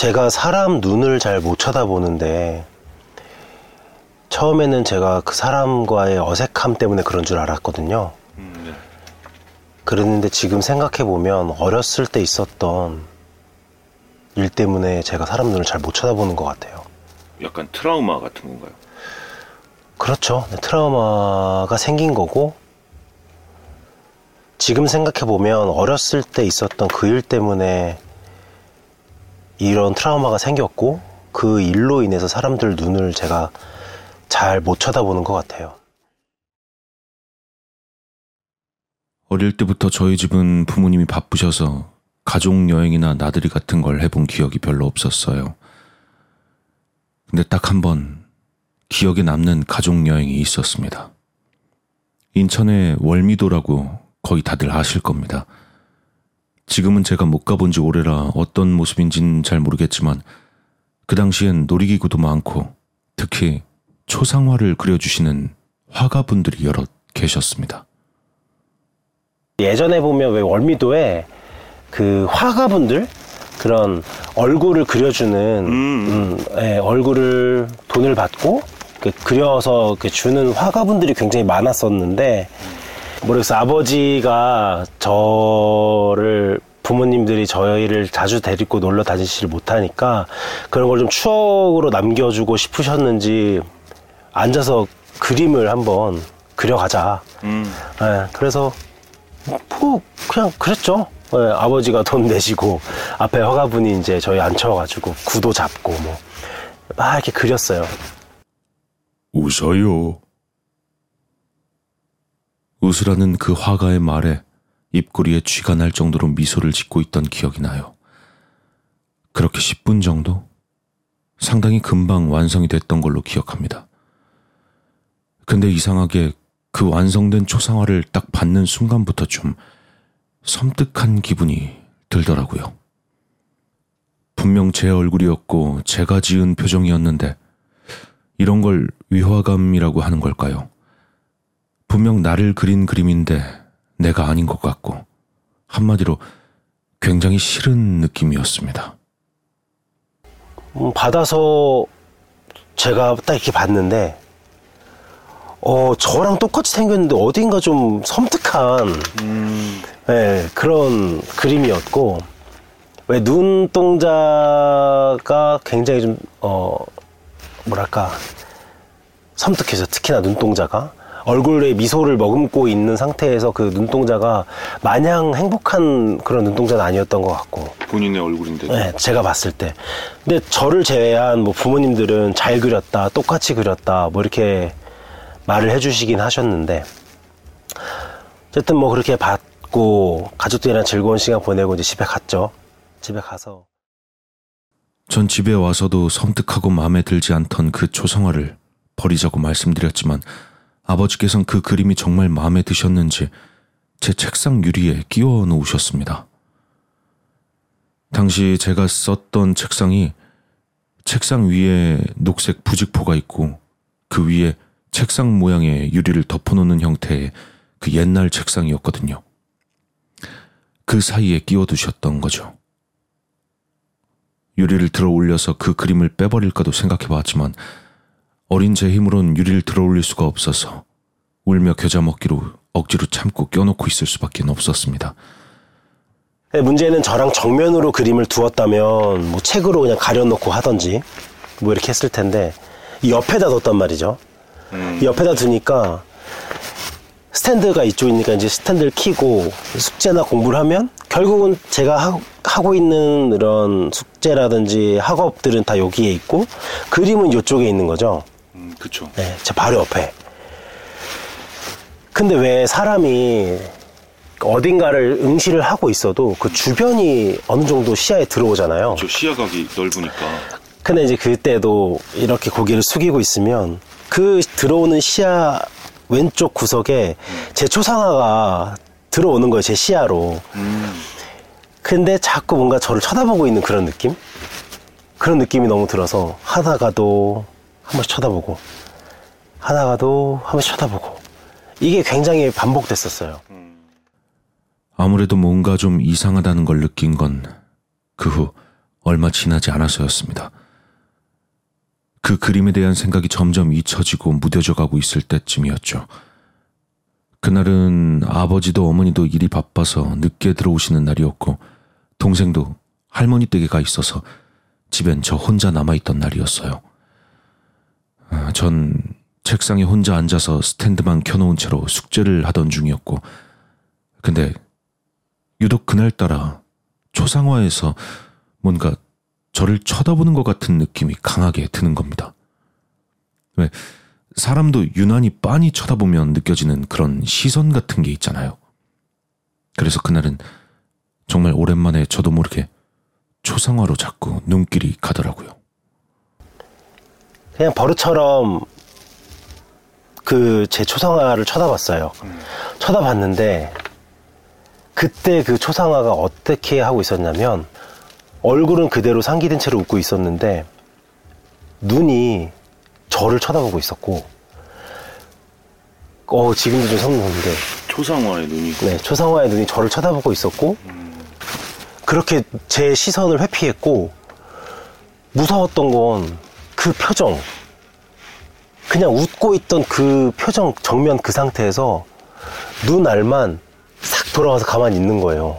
제가 사람 눈을 잘 못 쳐다보는데 처음에는 제가 그 사람과의 어색함 때문에 그런 줄 알았거든요. 음, 네. 그랬는데 지금 생각해 보면 어렸을 때 있었던 일 때문에 제가 사람 눈을 잘 못 쳐다보는 것 같아요. 약간 트라우마 같은 건가요? 그렇죠. 네, 트라우마가 생긴 거고 지금 생각해 보면 어렸을 때 있었던 그 일 때문에 이런 트라우마가 생겼고 그 일로 인해서 사람들 눈을 제가 잘 못 쳐다보는 것 같아요. 어릴 때부터 저희 집은 부모님이 바쁘셔서 가족 여행이나 나들이 같은 걸 해본 기억이 별로 없었어요. 근데 딱 한 번 기억에 남는 가족 여행이 있었습니다. 인천의 월미도라고 거의 다들 아실 겁니다. 지금은 제가 못 가본 지 오래라 어떤 모습인진 잘 모르겠지만 그 당시엔 놀이기구도 많고 특히 초상화를 그려주시는 화가분들이 여럿 계셨습니다. 예전에 보면 왜 월미도에 그 화가분들 그런 얼굴을 그려주는 음, 예, 얼굴을 돈을 받고 그 그려서 이렇게 주는 화가분들이 굉장히 많았었는데 모르겠어 아버지가 저를 부모님들이 저희를 자주 데리고 놀러 다니시를 못하니까 그런 걸 좀 추억으로 남겨주고 싶으셨는지 앉아서 그림을 한번 그려가자. 음, 예, 그래서 뭐 그냥 그랬죠. 예, 아버지가 돈 내시고 앞에 허가분이 이제 저희 앉혀가지고 구도 잡고 뭐 막 이렇게 그렸어요. 웃어요. 웃으라는 그 화가의 말에 입꼬리에 쥐가 날 정도로 미소를 짓고 있던 기억이 나요. 그렇게 10분 정도? 상당히 금방 완성이 됐던 걸로 기억합니다. 근데 이상하게 그 완성된 초상화를 딱 받는 순간부터 좀 섬뜩한 기분이 들더라고요. 분명 제 얼굴이었고 제가 지은 표정이었는데 이런 걸 위화감이라고 하는 걸까요? 분명 나를 그린 그림인데 내가 아닌 것 같고 한마디로 굉장히 싫은 느낌이었습니다. 음, 받아서 제가 딱 이렇게 봤는데 어 저랑 똑같이 생겼는데 어딘가 좀 섬뜩한 음, 예, 그런 그림이었고 왜 눈동자가 굉장히 좀 어 뭐랄까 섬뜩해서 특히나 눈동자가 얼굴에 미소를 머금고 있는 상태에서 그 눈동자가 마냥 행복한 그런 눈동자는 아니었던 것 같고 본인의 얼굴인데. 네, 제가 봤을 때. 근데 저를 제외한 뭐 부모님들은 잘 그렸다, 똑같이 그렸다, 뭐 이렇게 말을 해주시긴 하셨는데, 어쨌든 뭐 그렇게 받고 가족들이랑 즐거운 시간 보내고 이제 집에 갔죠. 집에 가서. 전 집에 와서도 섬뜩하고 마음에 들지 않던 그 초상화를 버리자고 말씀드렸지만 아버지께선 그 그림이 정말 마음에 드셨는지 제 책상 유리에 끼워 놓으셨습니다. 당시 제가 썼던 책상이 책상 위에 녹색 부직포가 있고 그 위에 책상 모양의 유리를 덮어놓는 형태의 그 옛날 책상이었거든요. 그 사이에 끼워두셨던 거죠. 유리를 들어 올려서 그 그림을 빼버릴까도 생각해 봤지만 어린 제 힘으론 유리를 들어 올릴 수가 없어서 울며 겨자 먹기로 억지로 참고 껴놓고 있을 수밖에 없었습니다. 네, 문제는 저랑 정면으로 그림을 두었다면 뭐 책으로 그냥 가려놓고 하던지 뭐 이렇게 했을 텐데 이 옆에다 뒀단 말이죠. 음, 이 옆에다 두니까 스탠드가 이쪽이니까 이제 스탠드를 키고 숙제나 공부를 하면 결국은 제가 하, 하고 있는 이런 숙제라든지 학업들은 다 여기에 있고 그림은 이쪽에 있는 거죠. 음, 그쵸. 네, 제 바로 옆에. 근데 왜 사람이 어딘가를 응시를 하고 있어도 그 주변이 어느 정도 시야에 들어오잖아요. 저 시야각이 넓으니까. 근데 이제 그때도 이렇게 고개를 숙이고 있으면 그 들어오는 시야 왼쪽 구석에 제 초상화가 들어오는 거예요, 제 시야로. 음, 근데 자꾸 뭔가 저를 쳐다보고 있는 그런 느낌? 그런 느낌이 너무 들어서 하다가도 한 번씩 쳐다보고 하다가도 한 번씩 쳐다보고 이게 굉장히 반복됐었어요. 아무래도 뭔가 좀 이상하다는 걸 느낀 건 그 후 얼마 지나지 않아서였습니다. 그 그림에 대한 생각이 점점 잊혀지고 무뎌져 가고 있을 때쯤이었죠. 그날은 아버지도 어머니도 일이 바빠서 늦게 들어오시는 날이었고 동생도 할머니 댁에 가 있어서 집엔 저 혼자 남아있던 날이었어요. 아, 전 책상에 혼자 앉아서 스탠드만 켜놓은 채로 숙제를 하던 중이었고 근데 유독 그날따라 초상화에서 뭔가 저를 쳐다보는 것 같은 느낌이 강하게 드는 겁니다. 왜 사람도 유난히 빤히 쳐다보면 느껴지는 그런 시선 같은 게 있잖아요. 그래서 그날은 정말 오랜만에 저도 모르게 초상화로 자꾸 눈길이 가더라고요. 그냥 버릇처럼 그 제 초상화를 쳐다봤어요. 쳐다봤는데 그때 그 초상화가 어떻게 하고 있었냐면 얼굴은 그대로 상기된 채로 웃고 있었는데 눈이 저를 쳐다보고 있었고 어 지금도 좀 보는데 초상화의 눈이. 네, 초상화의 눈이 저를 쳐다보고 있었고 그렇게 제 시선을 회피했고 무서웠던 건 그 표정 그냥 웃고 있던 그 표정 정면 그 상태에서 눈 알만 싹 돌아와서 가만히 있는 거예요.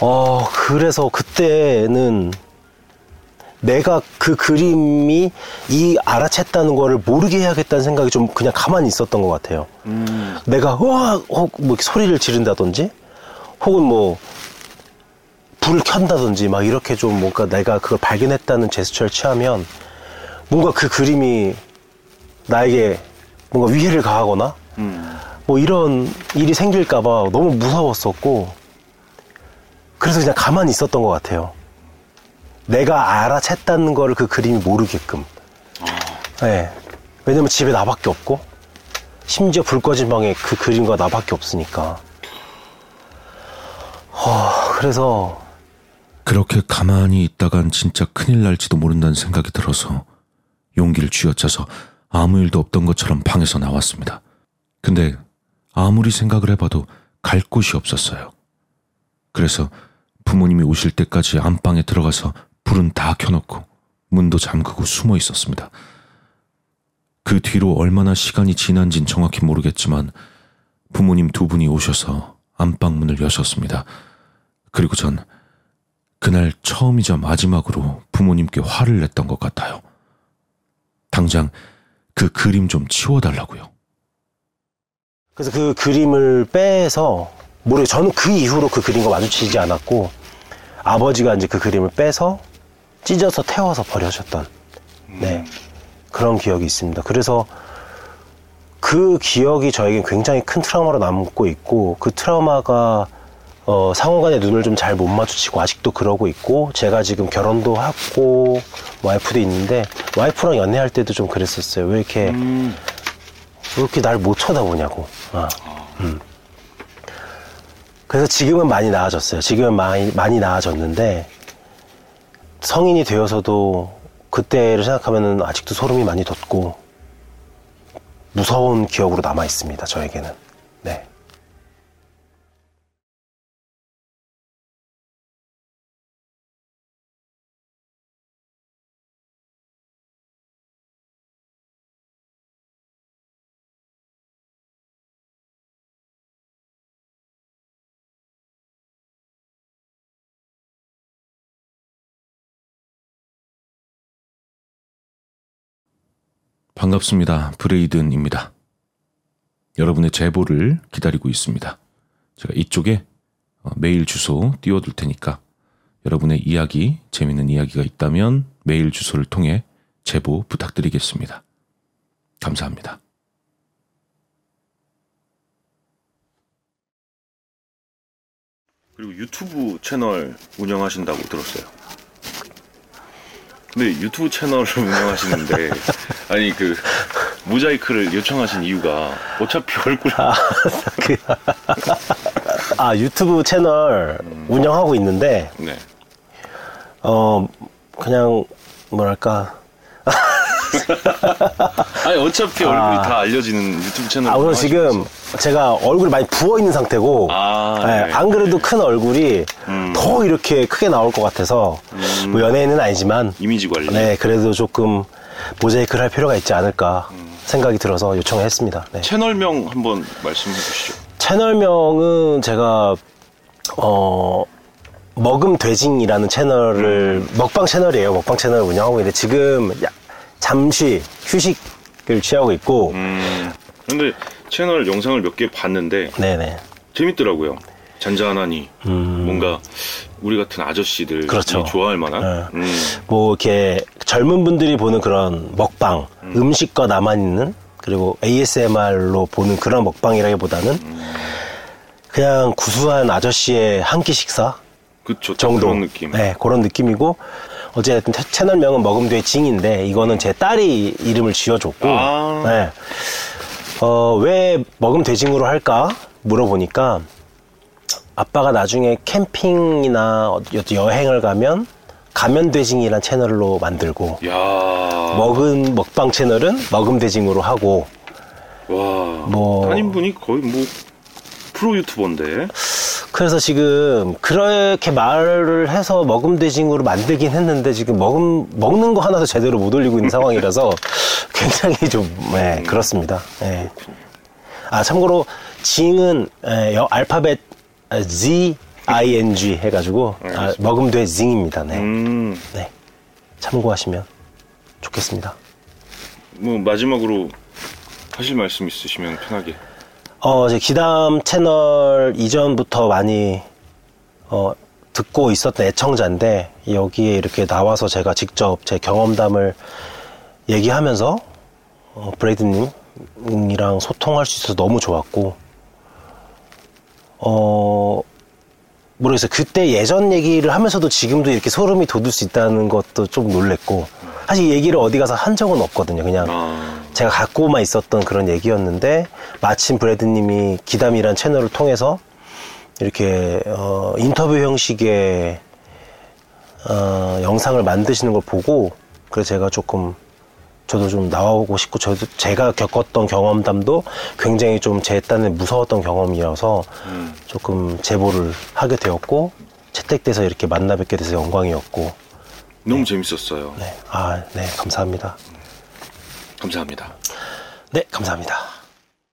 어 그래서 그때는 내가 그 그림이 이 알아챘다는 거를 모르게 해야겠다는 생각이 좀 그냥 가만히 있었던 것 같아요. 음. 내가 으악 혹뭐 소리를 지른다든지 혹은 뭐 불을 켠다든지 막 이렇게 좀 뭔가 내가 그걸 발견했다는 제스처를 취하면 뭔가 그 그림이 나에게 뭔가 위해를 가하거나 음. 뭐 이런 일이 생길까봐 너무 무서웠었고 그래서 그냥 가만히 있었던 것 같아요. 내가 알아챘다는 거를 그 그림이 모르게끔. 네. 왜냐면 집에 나밖에 없고 심지어 불 꺼진 방에 그 그림과 나밖에 없으니까. 어, 그래서 그렇게 가만히 있다간 진짜 큰일 날지도 모른다는 생각이 들어서 용기를 쥐어짜서 아무 일도 없던 것처럼 방에서 나왔습니다. 근데 아무리 생각을 해봐도 갈 곳이 없었어요. 그래서 부모님이 오실 때까지 안방에 들어가서 불은 다 켜놓고 문도 잠그고 숨어 있었습니다. 그 뒤로 얼마나 시간이 지난진 정확히 모르겠지만 부모님 두 분이 오셔서 안방 문을 여셨습니다. 그리고 전 그날 처음이자 마지막으로 부모님께 화를 냈던 것 같아요. 당장 그 그림 좀 치워달라고요. 그래서 그 그림을 빼서 모르 저는 그 이후로 그 그림과 마주치지 않았고 아버지가 이제 그 그림을 빼서 찢어서 태워서 버려졌던 네 그런 기억이 있습니다. 그래서 그 기억이 저에겐 굉장히 큰 트라우마로 남고 있고 그 트라우마가 어, 상호간의 눈을 좀 잘 못 마주치고 아직도 그러고 있고 제가 지금 결혼도 하고 와이프도 있는데 와이프랑 연애할 때도 좀 그랬었어요. 왜 이렇게 음. 왜 이렇게 날 못 쳐다보냐고. 어. 음. 그래서 지금은 많이 나아졌어요. 지금은 많이, 많이 나아졌는데, 성인이 되어서도 그때를 생각하면 아직도 소름이 많이 돋고, 무서운 기억으로 남아 있습니다. 저에게는. 네. 반갑습니다. 브레이든입니다. 여러분의 제보를 기다리고 있습니다. 제가 이쪽에 어, 메일 주소 띄워둘 테니까 여러분의 이야기, 재밌는 이야기가 있다면 메일 주소를 통해 제보 부탁드리겠습니다. 감사합니다. 그리고 유튜브 채널 운영하신다고 들었어요. 근데 유튜브 채널을 운영하시는데 아니 그 모자이크를 요청하신 이유가 어차피 얼굴 그, 아, 유튜브 채널 운영하고 있는데, 네. 어, 그냥, 뭐랄까. 아니 어차피 얼굴이 다 알려지는 유튜브 채널. 아, 우선 지금 제가 얼굴이 많이 부어 있는 상태고, 아, 네, 네. 안 그래도 큰 얼굴이 음. 더 이렇게 크게 나올 것 같아서, 뭐 연예인은 아니지만, 이미지 관리. 네, 그래도 조금 모자이크를 할 필요가 있지 않을까 음. 생각이 들어서 요청을 했습니다. 네. 채널명 한번 말씀해 주시죠. 채널명은 제가, 어, 먹음 돼징이라는 채널을, 먹방 채널이에요. 먹방 채널을 운영하고 있는데 지금 야- 잠시 휴식을 취하고 있고, 음. 근데 채널 영상을 몇 개 봤는데 네네. 재밌더라고요. 잔잔하니 뭔가 우리 같은 아저씨들이 음. 그렇죠. 좋아할 만한. 네. 음. 뭐 이렇게 젊은 분들이 보는 그런 먹방, 음. 식과 나만 있는 그리고 ASMR로 보는 그런 먹방이라기보다는 그냥 구수한 아저씨의 한 끼 식사 그쵸. 딱 정도. 그런 느낌. 네, 그런 느낌이고 어쨌든 태- 채널명은 먹음돼 징인데 이거는 제 딸이 이름을 지어줬고 아. 네. 어, 왜 먹음돼징으로 할까 물어보니까 아빠가 나중에 캠핑이나 여행을 가면 가면돼징이란 채널로 만들고 야. 먹은 먹방 채널은 먹음돼징으로 하고 와. 뭐- 따님분이 거의 뭐 프로 유튜버인데. 그래서 지금 그렇게 말을 해서 먹음돼징으로 만들긴 했는데 지금 먹음 먹는 거 하나도 제대로 못 올리고 있는 상황이라서 굉장히 좀 네, 그렇습니다. 네. 아 참고로 징은 에, 여- 알파벳 Z I N G 해가지고 아, 알겠습니다. 먹음돼 징입니다. 네. 음. 네. 참고하시면 좋겠습니다. 뭐 마지막으로 하실 말씀 있으시면 편하게. 어, 제 기담 채널 이전부터 많이 어, 듣고 있었던 애청자인데 여기에 이렇게 나와서 제가 직접 제 경험담을 얘기하면서 어, 브레이드님이랑 소통할 수 있어서 너무 좋았고 어 모르겠어요. 그때 예전 얘기를 하면서도 지금도 이렇게 소름이 돋을 수 있다는 것도 좀 놀랬고 사실 이 얘기를 어디 가서 한 적은 없거든요. 그냥 아. 제가 갖고만 있었던 그런 얘기였는데 마침 브래드님이 기담이란 채널을 통해서 이렇게 어, 인터뷰 형식의 어, 영상을 만드시는 걸 보고 그래서 제가 조금 저도 좀 나오고 싶고 저도 제가 겪었던 경험담도 굉장히 좀 제 딴에 무서웠던 경험이라서 음. 조금 제보를 하게 되었고 채택돼서 이렇게 만나 뵙게 돼서 영광이었고 너무 재밌었어요. 네, 아, 네, 감사합니다. 감사합니다. 네, 감사합니다.